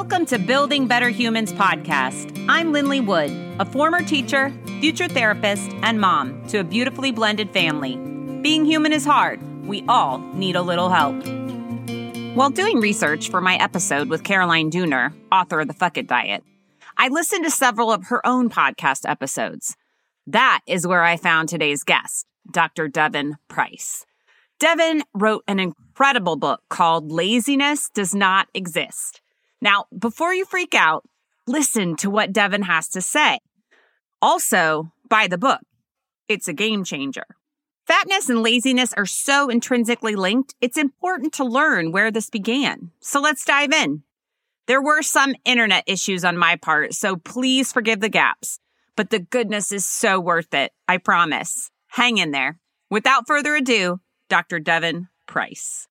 Welcome to Building Better Humans podcast. I'm Lindley Wood, a former teacher, future therapist, and mom to a beautifully blended family. Being human is hard. We all need a little help. While doing research for my episode with Caroline Dooner, author of The Fuck It Diet, I listened to several of her own podcast episodes. That is where I found today's guest, Dr. Devon Price. Devon wrote an incredible book called Laziness Does Not Exist. Now, before you freak out, listen to what Devon has to say. Also, buy the book. It's a game changer. Fatness and laziness are so intrinsically linked, it's important to learn where this began. So let's dive in. There were some internet issues on my part, so please forgive the gaps. But the goodness is so worth it, I promise. Hang in there. Without further ado, Dr. Devon Price.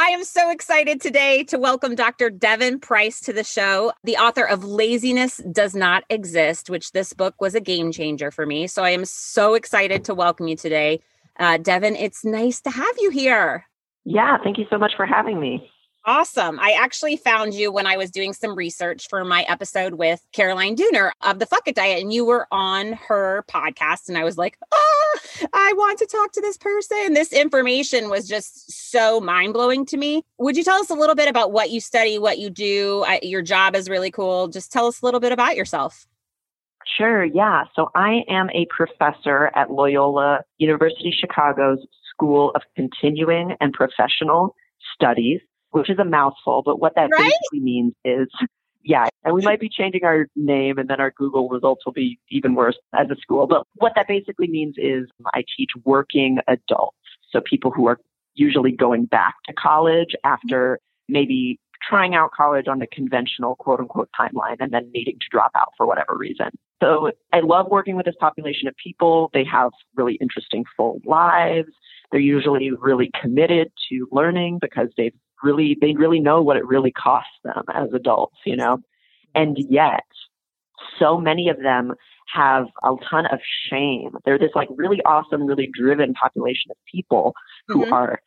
I am so excited today to welcome Dr. Devon Price to the show, the author of Laziness Does Not Exist, which this book was a game changer for me. So I am so excited to welcome you today. Uh, Devon, it's nice to have you here. Yeah, thank you so much for having me. Awesome. I actually found you when I was doing some research for my episode with Caroline Dooner of the Fuck It Diet, and you were on her podcast. And I was like, oh, I want to talk to this person. This information was just so mind blowing to me. Would you tell us a little bit about what you study, what you do? Your job is really cool. Just tell us a little bit about yourself. Sure. Yeah. So I am a professor at Loyola University Chicago's School of Continuing and Professional Studies which is a mouthful, but what that right? basically means is yeah, and we might be changing our name and then our Google results will be even worse as a school. But what that basically means is I teach working adults. So people who are usually going back to college after maybe trying out college on the conventional quote unquote timeline and then needing to drop out for whatever reason. So I love working with this population of people. They have really interesting full lives. They're usually really committed to learning because they've really they really know what it really costs them as adults, you know. And yet, so many of them have a ton of shame. They're this like really awesome, really driven population of people who mm-hmm. are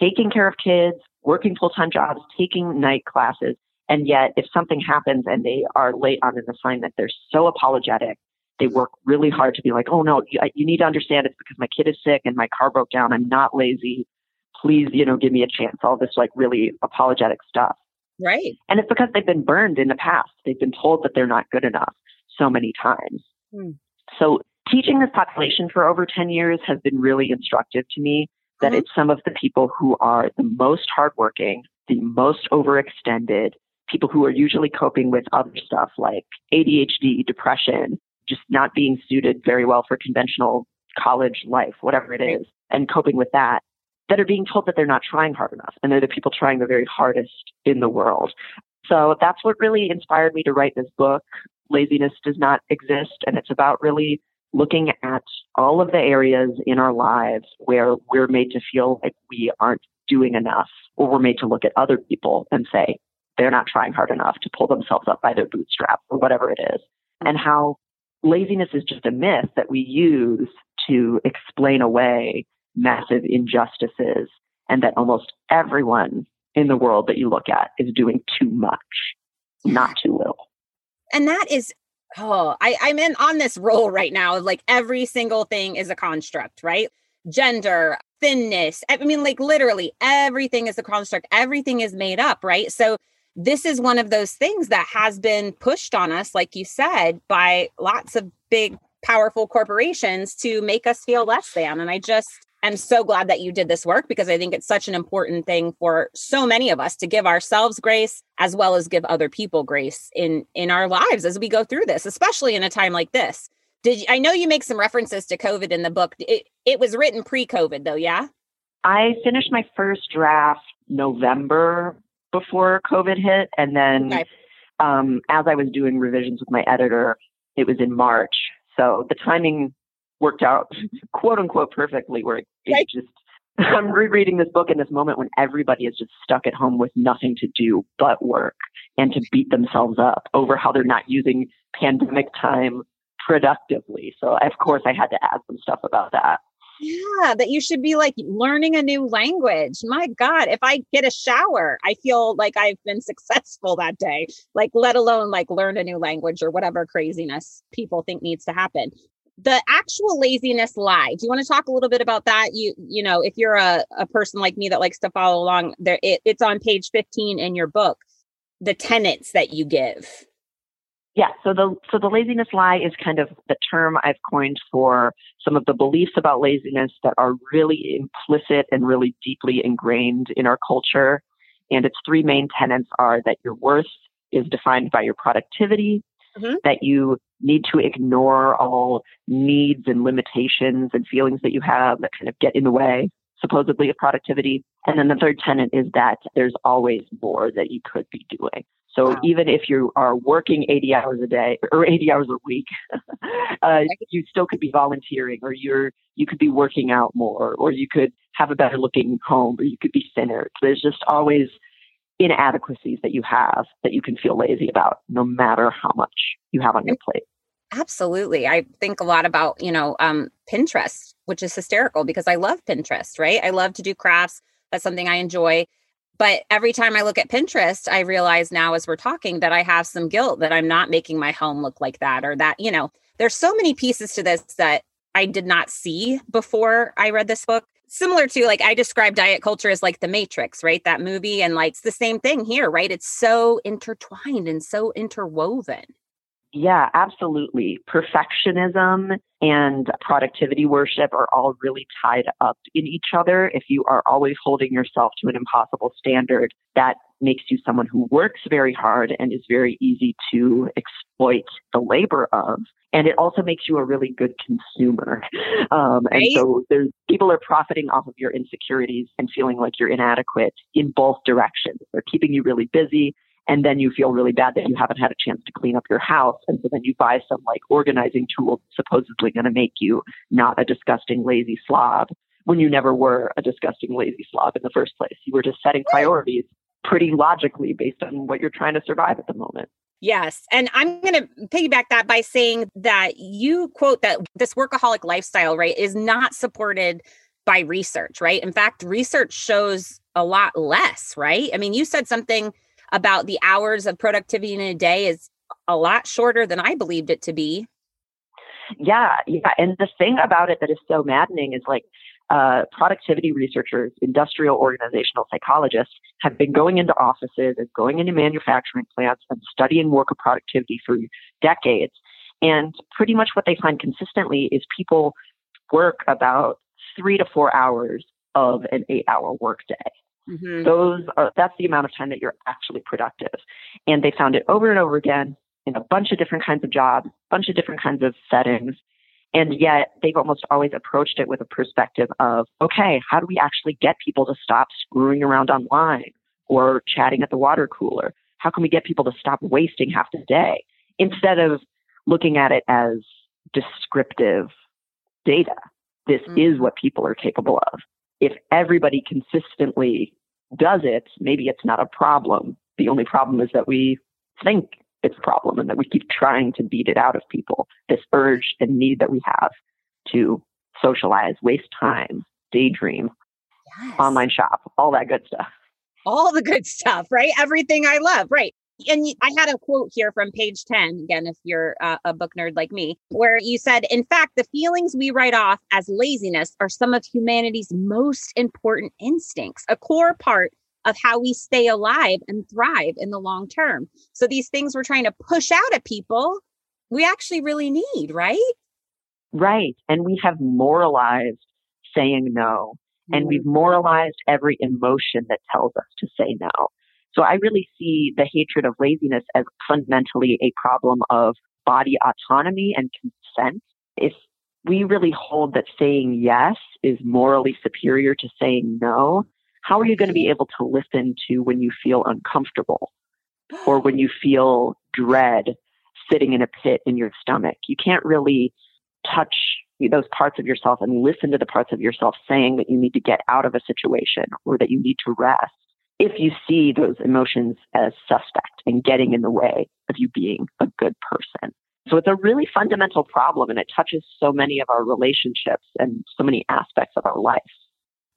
taking care of kids, working full time jobs, taking night classes. And yet, if something happens and they are late on an assignment, they're so apologetic. They work really hard to be like, oh no, you, you need to understand it's because my kid is sick and my car broke down. I'm not lazy please, you know, give me a chance, all this like really apologetic stuff. Right. And it's because they've been burned in the past. They've been told that they're not good enough so many times. Hmm. So teaching this population for over 10 years has been really instructive to me that mm-hmm. it's some of the people who are the most hardworking, the most overextended, people who are usually coping with other stuff like ADHD, depression, just not being suited very well for conventional college life, whatever it is, and coping with that that are being told that they're not trying hard enough and they're the people trying the very hardest in the world. So that's what really inspired me to write this book. Laziness does not exist. And it's about really looking at all of the areas in our lives where we're made to feel like we aren't doing enough, or we're made to look at other people and say they're not trying hard enough to pull themselves up by their bootstraps or whatever it is. And how laziness is just a myth that we use to explain away massive injustices and that almost everyone in the world that you look at is doing too much, not too little. And that is oh, I, I'm in on this role right now. Like every single thing is a construct, right? Gender, thinness. I mean, like literally everything is a construct. Everything is made up, right? So this is one of those things that has been pushed on us, like you said, by lots of big, powerful corporations to make us feel less than. And I just am so glad that you did this work because I think it's such an important thing for so many of us to give ourselves grace as well as give other people grace in in our lives as we go through this, especially in a time like this. Did you, I know you make some references to COVID in the book? It, it was written pre-COVID though, yeah? I finished my first draft November before COVID hit and then okay. um, as I was doing revisions with my editor, it was in March. So the timing worked out quote unquote perfectly where it, it just I'm rereading this book in this moment when everybody is just stuck at home with nothing to do but work and to beat themselves up over how they're not using pandemic time productively. So of course I had to add some stuff about that. Yeah, that you should be like learning a new language. My God, if I get a shower, I feel like I've been successful that day, like, let alone like learn a new language or whatever craziness people think needs to happen. The actual laziness lie. Do you want to talk a little bit about that? You, you know, if you're a, a person like me that likes to follow along, there it, it's on page 15 in your book, the tenets that you give. Yeah, so the so the laziness lie is kind of the term I've coined for some of the beliefs about laziness that are really implicit and really deeply ingrained in our culture. And its three main tenets are that your worth is defined by your productivity, mm-hmm. that you need to ignore all needs and limitations and feelings that you have that kind of get in the way, supposedly, of productivity. And then the third tenet is that there's always more that you could be doing. So wow. even if you are working 80 hours a day or 80 hours a week, uh, you still could be volunteering or you're, you could be working out more or you could have a better looking home or you could be thinner. There's just always inadequacies that you have that you can feel lazy about no matter how much you have on your plate. Absolutely. I think a lot about, you know, um, Pinterest, which is hysterical because I love Pinterest, right? I love to do crafts. That's something I enjoy. But every time I look at Pinterest, I realize now as we're talking that I have some guilt that I'm not making my home look like that or that, you know, there's so many pieces to this that I did not see before I read this book. Similar to like I describe diet culture as like the Matrix, right? That movie. And like it's the same thing here, right? It's so intertwined and so interwoven. Yeah, absolutely. Perfectionism and productivity worship are all really tied up in each other. If you are always holding yourself to an impossible standard, that makes you someone who works very hard and is very easy to exploit the labor of. And it also makes you a really good consumer. Um, and so there's people are profiting off of your insecurities and feeling like you're inadequate in both directions. They're keeping you really busy and then you feel really bad that you haven't had a chance to clean up your house and so then you buy some like organizing tool supposedly going to make you not a disgusting lazy slob when you never were a disgusting lazy slob in the first place you were just setting priorities pretty logically based on what you're trying to survive at the moment Yes. And I'm going to piggyback that by saying that you quote that this workaholic lifestyle, right, is not supported by research, right? In fact, research shows a lot less, right? I mean, you said something about the hours of productivity in a day is a lot shorter than I believed it to be. Yeah, yeah. And the thing about it that is so maddening is like uh, productivity researchers, industrial organizational psychologists have been going into offices and going into manufacturing plants and studying worker productivity for decades. And pretty much what they find consistently is people work about three to four hours of an eight hour workday. Mm-hmm. Those are that's the amount of time that you're actually productive. And they found it over and over again in a bunch of different kinds of jobs, a bunch of different kinds of settings. And yet they've almost always approached it with a perspective of, okay, how do we actually get people to stop screwing around online or chatting at the water cooler? How can we get people to stop wasting half the day instead of looking at it as descriptive data? This mm-hmm. is what people are capable of if everybody consistently does it, maybe it's not a problem. The only problem is that we think it's a problem and that we keep trying to beat it out of people. This urge and need that we have to socialize, waste time, daydream, yes. online shop, all that good stuff. All the good stuff, right? Everything I love, right? And I had a quote here from page 10, again, if you're uh, a book nerd like me, where you said, in fact, the feelings we write off as laziness are some of humanity's most important instincts, a core part of how we stay alive and thrive in the long term. So these things we're trying to push out at people, we actually really need, right? Right. And we have moralized saying no. And we've mm-hmm. moralized every emotion that tells us to say no. So I really see the hatred of laziness as fundamentally a problem of body autonomy and consent. If we really hold that saying yes is morally superior to saying no, how are you going to be mm-hmm. able to listen to when you feel uncomfortable or when you feel dread sitting in a pit in your stomach? You can't really touch those parts of yourself and listen to the parts of yourself saying that you need to get out of a situation or that you need to rest if you see those emotions as suspect and getting in the way of you being a good person. So it's a really fundamental problem and it touches so many of our relationships and so many aspects of our life.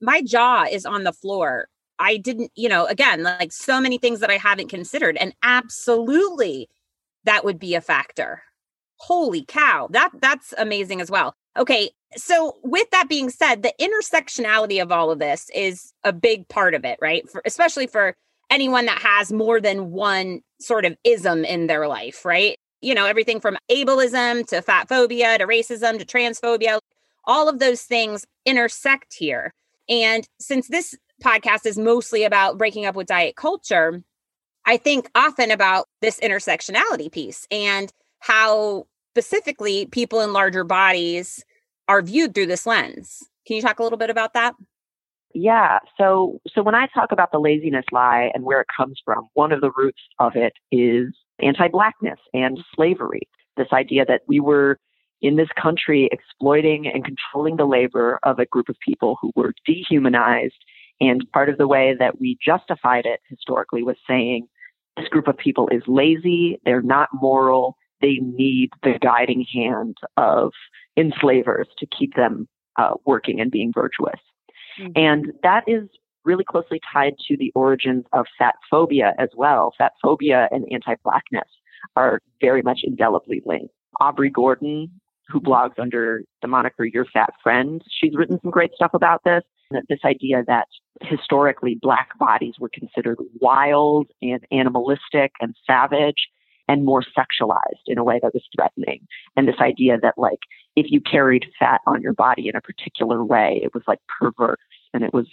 My jaw is on the floor. I didn't, you know, again, like so many things that I haven't considered. And absolutely that would be a factor. Holy cow. That that's amazing as well. Okay. So with that being said, the intersectionality of all of this is a big part of it, right? For especially for anyone that has more than one sort of ism in their life, right? You know, everything from ableism to fat phobia to racism to transphobia, all of those things intersect here. And since this podcast is mostly about breaking up with diet culture, I think often about this intersectionality piece and how specifically people in larger bodies are viewed through this lens. Can you talk a little bit about that? Yeah. So so when I talk about the laziness lie and where it comes from, one of the roots of it is anti-blackness and slavery. This idea that we were in this country exploiting and controlling the labor of a group of people who were dehumanized. And part of the way that we justified it historically was saying this group of people is lazy, they're not moral, they need the guiding hand of enslavers to keep them uh, working and being virtuous. Mm-hmm. And that is really closely tied to the origins of fat phobia as well. Fat phobia and anti blackness are very much indelibly linked. Aubrey Gordon, who mm-hmm. blogs under the moniker Your Fat Friend, she's written some great stuff about this. This idea that historically black bodies were considered wild and animalistic and savage and more sexualized in a way that was threatening. And this idea that like if you carried fat on your body in a particular way, it was like perverse. And it was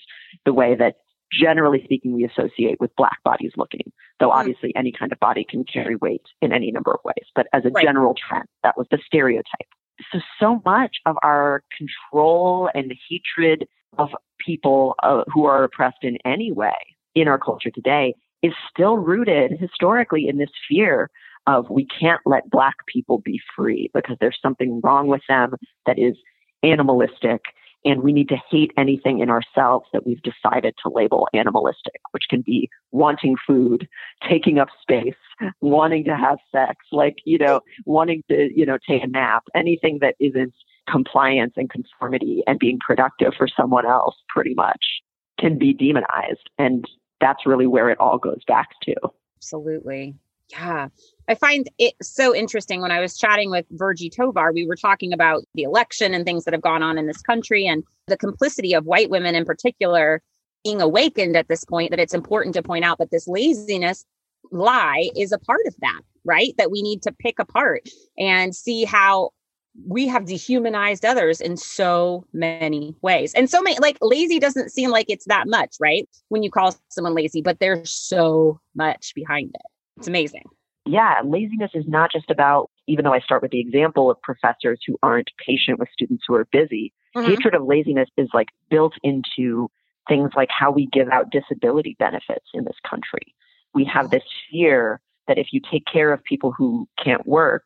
the way that generally speaking we associate with black bodies looking. Though mm-hmm. obviously any kind of body can carry weight in any number of ways. But as a right. general trend, that was the stereotype. So so much of our control and the hatred of people uh, who are oppressed in any way in our culture today is still rooted historically in this fear of we can't let black people be free because there's something wrong with them that is animalistic and we need to hate anything in ourselves that we've decided to label animalistic, which can be wanting food, taking up space, wanting to have sex, like, you know, wanting to, you know, take a nap, anything that isn't compliance and conformity and being productive for someone else pretty much can be demonized. And that's really where it all goes back to. Absolutely. Yeah. I find it so interesting when I was chatting with Virgie Tovar, we were talking about the election and things that have gone on in this country and the complicity of white women in particular being awakened at this point that it's important to point out that this laziness lie is a part of that, right? That we need to pick apart and see how we have dehumanized others in so many ways. And so many, like lazy doesn't seem like it's that much, right? When you call someone lazy, but there's so much behind it. It's amazing. Yeah, laziness is not just about, even though I start with the example of professors who aren't patient with students who are busy, mm-hmm. hatred of laziness is like built into things like how we give out disability benefits in this country. We have this fear that if you take care of people who can't work,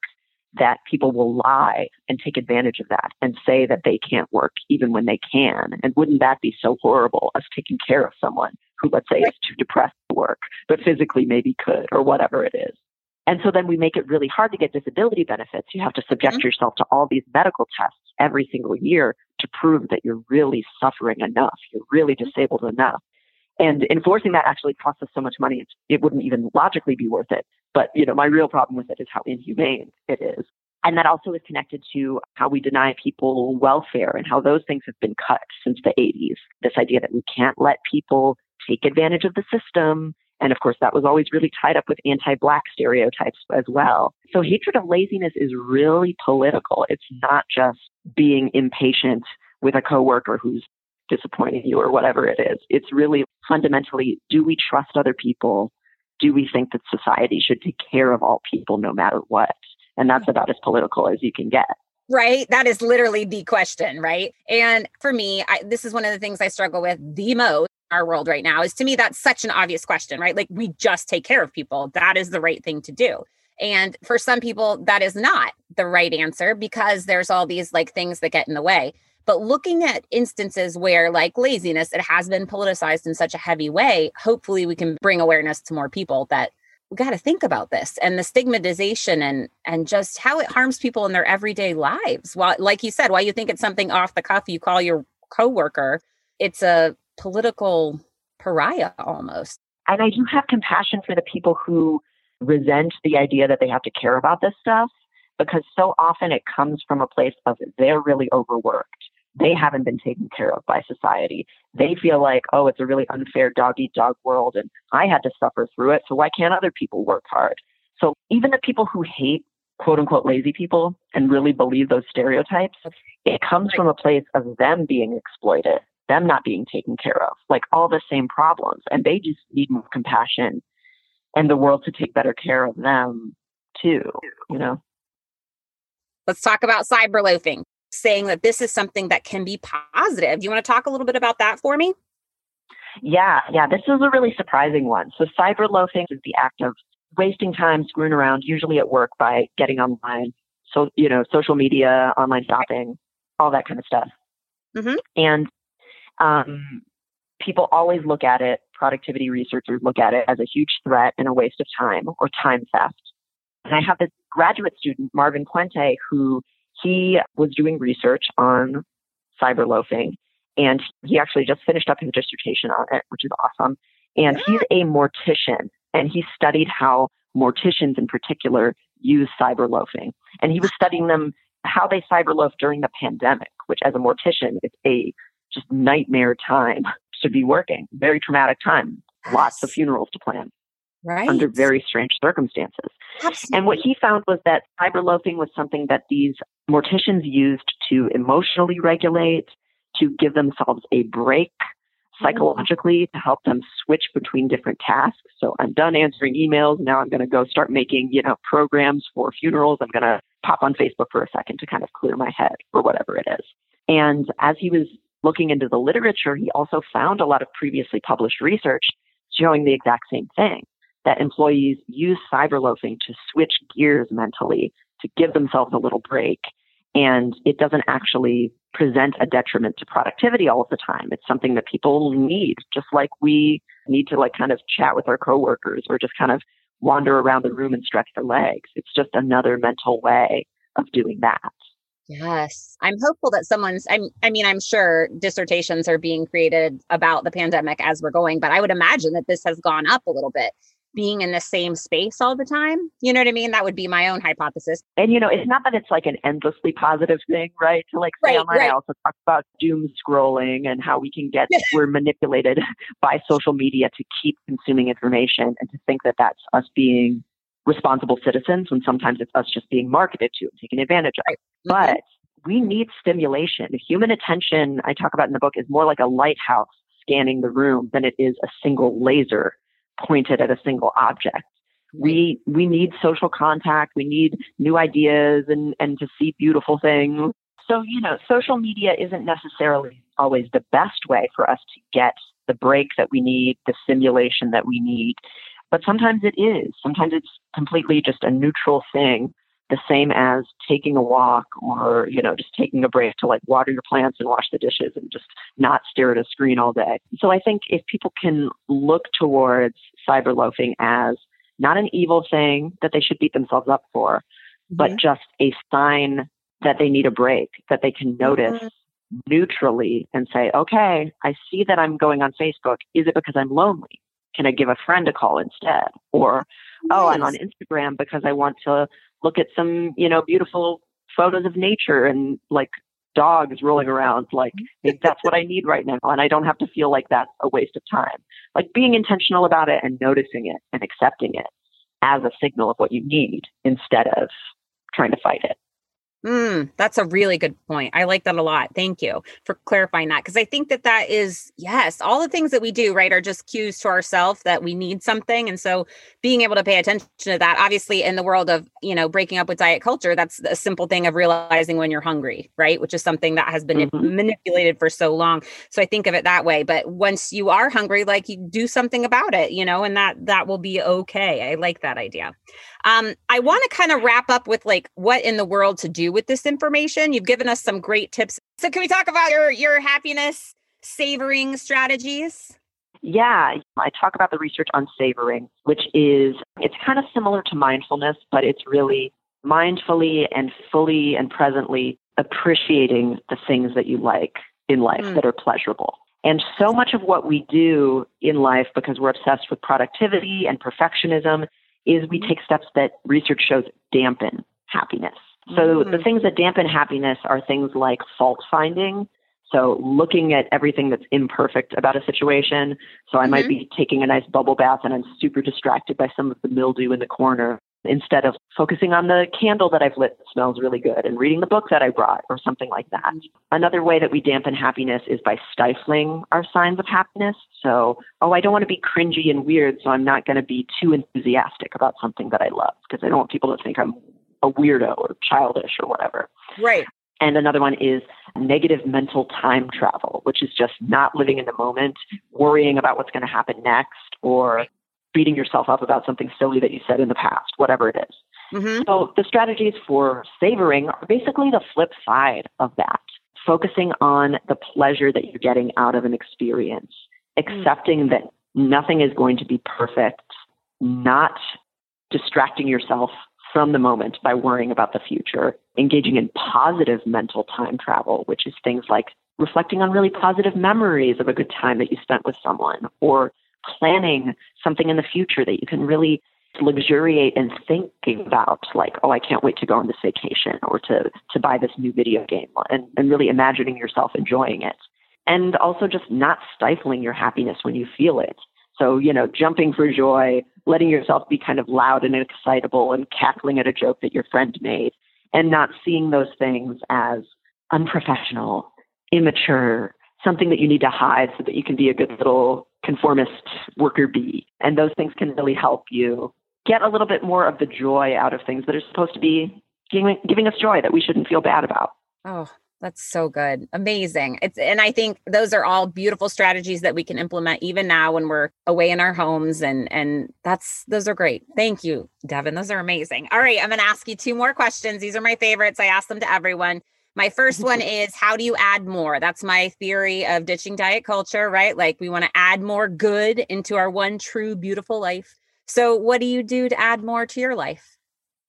that people will lie and take advantage of that and say that they can't work even when they can. And wouldn't that be so horrible, us taking care of someone who, let's say, is too depressed to work, but physically maybe could, or whatever it is? And so then we make it really hard to get disability benefits. You have to subject mm-hmm. yourself to all these medical tests every single year to prove that you're really suffering enough, you're really mm-hmm. disabled enough. And enforcing that actually costs us so much money, it wouldn't even logically be worth it. But, you know, my real problem with it is how inhumane it is. And that also is connected to how we deny people welfare and how those things have been cut since the 80s. This idea that we can't let people take advantage of the system. And of course, that was always really tied up with anti Black stereotypes as well. So hatred of laziness is really political. It's not just being impatient with a coworker who's disappointing you or whatever it is. It's really fundamentally do we trust other people? Do we think that society should take care of all people no matter what? And that's about as political as you can get right? That is literally the question, right? And for me, I, this is one of the things I struggle with the most our world right now is to me, that's such an obvious question, right? Like we just take care of people. That is the right thing to do. And for some people, that is not the right answer because there's all these like things that get in the way. But looking at instances where, like laziness, it has been politicized in such a heavy way, hopefully we can bring awareness to more people that we got to think about this and the stigmatization and and just how it harms people in their everyday lives. While, like you said, while you think it's something off the cuff, you call your coworker, it's a political pariah almost. And I do have compassion for the people who resent the idea that they have to care about this stuff because so often it comes from a place of they're really overworked. They haven't been taken care of by society. They feel like, oh, it's a really unfair dog eat dog world and I had to suffer through it. So why can't other people work hard? So even the people who hate quote unquote lazy people and really believe those stereotypes, it comes from a place of them being exploited, them not being taken care of, like all the same problems. And they just need more compassion and the world to take better care of them too, you know? Let's talk about cyber loafing, saying that this is something that can be positive. Do you want to talk a little bit about that for me? Yeah, yeah, this is a really surprising one. So, cyber loafing is the act of wasting time screwing around, usually at work by getting online. So, you know, social media, online shopping, all that kind of stuff. Mm-hmm. And um, people always look at it, productivity researchers look at it as a huge threat and a waste of time or time theft. And I have this graduate student, Marvin Puente, who he was doing research on cyber loafing and he actually just finished up his dissertation on it, which is awesome. And he's a mortician and he studied how morticians in particular use cyber loafing. And he was studying them, how they cyber loaf during the pandemic, which as a mortician, it's a just nightmare time to be working, very traumatic time, lots of funerals to plan. Right. Under very strange circumstances. Absolutely. And what he found was that cyber loafing was something that these morticians used to emotionally regulate, to give themselves a break oh. psychologically to help them switch between different tasks. So I'm done answering emails. Now I'm going to go start making, you know, programs for funerals. I'm going to pop on Facebook for a second to kind of clear my head or whatever it is. And as he was looking into the literature, he also found a lot of previously published research showing the exact same thing that employees use cyberloafing to switch gears mentally, to give themselves a little break. And it doesn't actually present a detriment to productivity all of the time. It's something that people need, just like we need to like kind of chat with our coworkers or just kind of wander around the room and stretch their legs. It's just another mental way of doing that. Yes. I'm hopeful that someone's I'm I mean I'm sure dissertations are being created about the pandemic as we're going, but I would imagine that this has gone up a little bit being in the same space all the time. You know what I mean? That would be my own hypothesis. And you know, it's not that it's like an endlessly positive thing, right? To like say right, online, right. I also talk about doom scrolling and how we can get we're manipulated by social media to keep consuming information and to think that that's us being responsible citizens when sometimes it's us just being marketed to and taken advantage of. Right. Mm-hmm. But we need stimulation. Human attention, I talk about in the book, is more like a lighthouse scanning the room than it is a single laser pointed at a single object. We we need social contact. We need new ideas and and to see beautiful things. So you know, social media isn't necessarily always the best way for us to get the break that we need, the stimulation that we need. But sometimes it is. Sometimes it's completely just a neutral thing, the same as taking a walk or, you know, just taking a break to like water your plants and wash the dishes and just not stare at a screen all day. So I think if people can look towards cyber loafing as not an evil thing that they should beat themselves up for, mm-hmm. but just a sign that they need a break, that they can notice mm-hmm. neutrally and say, okay, I see that I'm going on Facebook. Is it because I'm lonely? Can I give a friend a call instead? Or, oh, I'm on Instagram because I want to look at some, you know, beautiful photos of nature and like dogs rolling around. Like mm-hmm. that's what I need right now. And I don't have to feel like that's a waste of time. Like being intentional about it and noticing it and accepting it as a signal of what you need instead of trying to fight it. Mm, that's a really good point. I like that a lot. Thank you for clarifying that. Because I think that that is, yes, all the things that we do, right, are just cues to ourselves that we need something. And so being able to pay attention to that, obviously, in the world of, you know, breaking up with diet culture, that's a simple thing of realizing when you're hungry, right? Which is something that has been mm-hmm. manipulated for so long. So I think of it that way. But once you are hungry, like you do something about it, you know, and that that will be okay. I like that idea. Um, I want to kind of wrap up with like what in the world to do with this information. You've given us some great tips. So can we talk about your your happiness savoring strategies? Yeah, I talk about the research on savoring, which is, it's kind of similar to mindfulness, but it's really mindfully and fully and presently appreciating the things that you like in life mm. that are pleasurable. And so much of what we do in life, because we're obsessed with productivity and perfectionism, is we take steps that research shows dampen happiness. So mm the things that dampen happiness are things like fault finding. So looking at everything that's imperfect about a situation. So I mm-hmm. might be taking a nice bubble bath and I'm super distracted by some of the mildew in the corner instead of focusing on the candle that I've lit that smells really good and reading the book that I brought or something like that. Another way that we dampen happiness is by stifling our signs of happiness. So, oh, I don't want to be cringy and weird, so I'm not going to be too enthusiastic about something that I love because I don't want people to think I'm a weirdo or childish or whatever. Right. And another one is negative mental time travel, which is just not living in the moment, worrying about what's going to happen next, or beating yourself up about something silly that you said in the past, whatever it is. Mm-hmm. So the strategies for savoring are basically the flip side of that, focusing on the pleasure that you're getting out of an experience, mm-hmm. accepting that nothing is going to be perfect, not distracting yourself from the moment by worrying about the future, engaging in positive mental time travel, which is things like reflecting on really positive memories of a good time that you spent with someone or planning something in the future that you can really luxuriate and thinking about like oh i can't wait to go on this vacation or to to buy this new video game and, and really imagining yourself enjoying it. And also just not stifling your happiness when you feel it. So you know jumping for joy letting yourself be kind of loud and excitable and cackling at a joke that your friend made and not seeing those things as unprofessional immature something that you need to hide so that you can be a good little conformist worker bee. And those things can really help you get a little bit more of the joy out of things that are supposed to be giving, giving us joy that we shouldn't feel bad about. Oh, that's so good. Amazing. It's and I think those are all beautiful strategies that we can implement even now when we're away in our homes and and that's those are great. Thank you, Devon. Those are amazing. All right, I'm going to ask you two more questions. These are my favorites. I ask them to everyone. My first one is how do you add more? That's my theory of ditching diet culture, right? Like we want to add more good into our one true beautiful life. So, what do you do to add more to your life?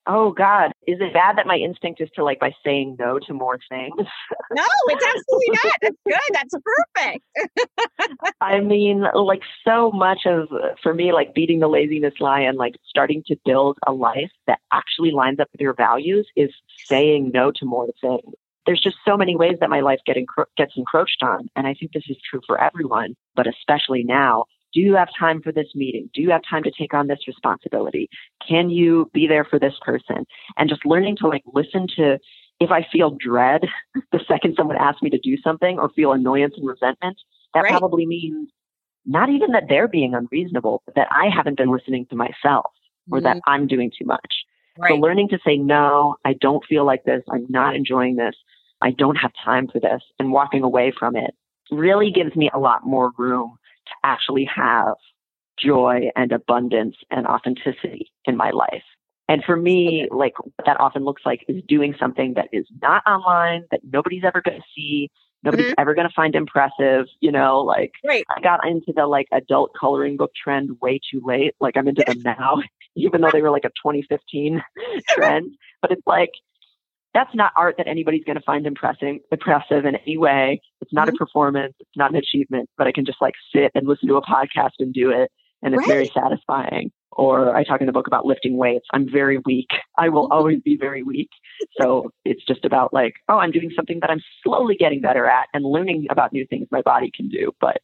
Oh God, is it bad that my instinct is to like by saying no to more things? No, it's absolutely not. That's good. That's perfect. I mean, like so much of for me, like beating the laziness lie and like starting to build a life that actually lines up with your values is saying no to more things there's just so many ways that my life get encro- gets encroached on. And I think this is true for everyone, but especially now. Do you have time for this meeting? Do you have time to take on this responsibility? Can you be there for this person? And just learning to like listen to if I feel dread the second someone asks me to do something or feel annoyance and resentment, that right. probably means not even that they're being unreasonable, but that I haven't been listening to myself or mm-hmm. that I'm doing too much. Right. So learning to say, no, I don't feel like this. I'm not enjoying this. I don't have time for this and walking away from it really gives me a lot more room to actually have joy and abundance and authenticity in my life. And for me, like what that often looks like is doing something that is not online, that nobody's ever going to see, nobody's mm-hmm. ever going to find impressive. You know, like right. I got into the like adult coloring book trend way too late. Like I'm into them now, even though they were like a 2015 trend. But it's like that's not art that anybody's going to find impressive, impressive in any way. It's not mm-hmm. a performance. It's not an achievement, but I can just like sit and listen to a podcast and do it. And it's right. very satisfying. Or I talk in the book about lifting weights. I'm very weak. I will always be very weak. So it's just about like, oh, I'm doing something that I'm slowly getting better at and learning about new things my body can do. But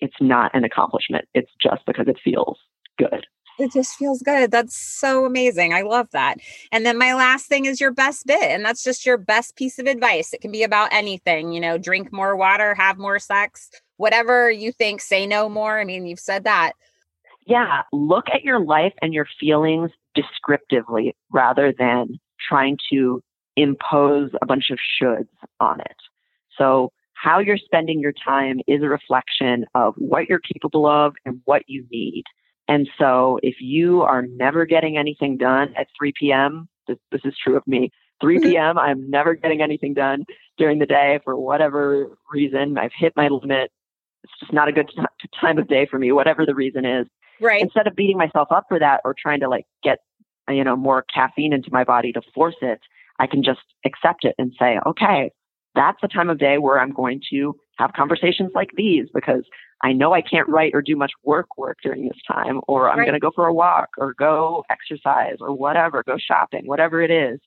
it's not an accomplishment. It's just because it feels good it just feels good. That's so amazing. I love that. And then my last thing is your best bit. And that's just your best piece of advice. It can be about anything, you know, drink more water, have more sex, whatever you think, say no more. I mean, you've said that. Yeah. Look at your life and your feelings descriptively rather than trying to impose a bunch of shoulds on it. So, how you're spending your time is a reflection of what you're capable of and what you need. And so if you are never getting anything done at 3 p.m., this, this is true of me. 3 p.m.. I'm never getting anything done during the day for whatever reason. I've hit my limit. It's just not a good time of day for me, whatever the reason is. Right. Instead of beating myself up for that or trying to like get, you know, more caffeine into my body to force it, I can just accept it and say, okay, that's the time of day where I'm going to have conversations like these because I know I can't write or do much work work during this time, or I'm Right. going to go for a walk or go exercise or whatever, go shopping, whatever it is.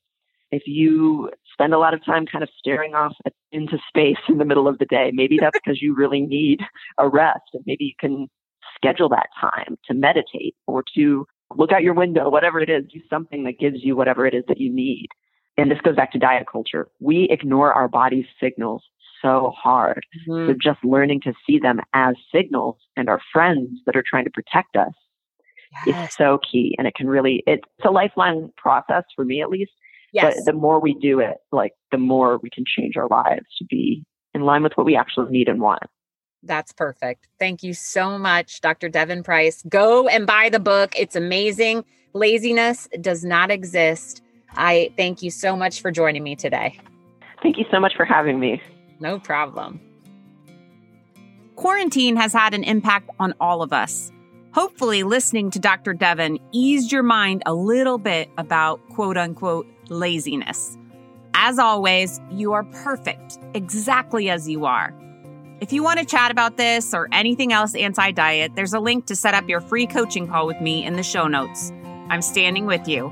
If you spend a lot of time kind of staring off into space in the middle of the day, maybe that's because you really need a rest and maybe you can schedule that time to meditate or to look out your window, whatever it is, do something that gives you whatever it is that you need. And this goes back to diet culture. We ignore our body's signals so hard. Mhm. So just learning to see them as signals and our friends that are trying to protect us Yes. is so key. And it can really, it's a lifelong process for me at least. yes. But the more we do it, like the more we can change our lives to be in line with what we actually need and want. That's perfect. Thank you so much, Dr. Devon Price. Go and buy the book. It's amazing. Laziness does not exist. I thank you so much for joining me today. Thank you so much for having me. No problem. Quarantine has had an impact on all of us. Hopefully, listening to Dr. Devon eased your mind a little bit about quote unquote laziness. As always, you are perfect exactly as you are. If you want to chat about this or anything else anti diet, there's a link to set up your free coaching call with me in the show notes. I'm standing with you.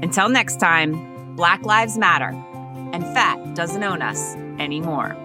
Until next time, Black Lives Matter, and fat doesn't own us anymore.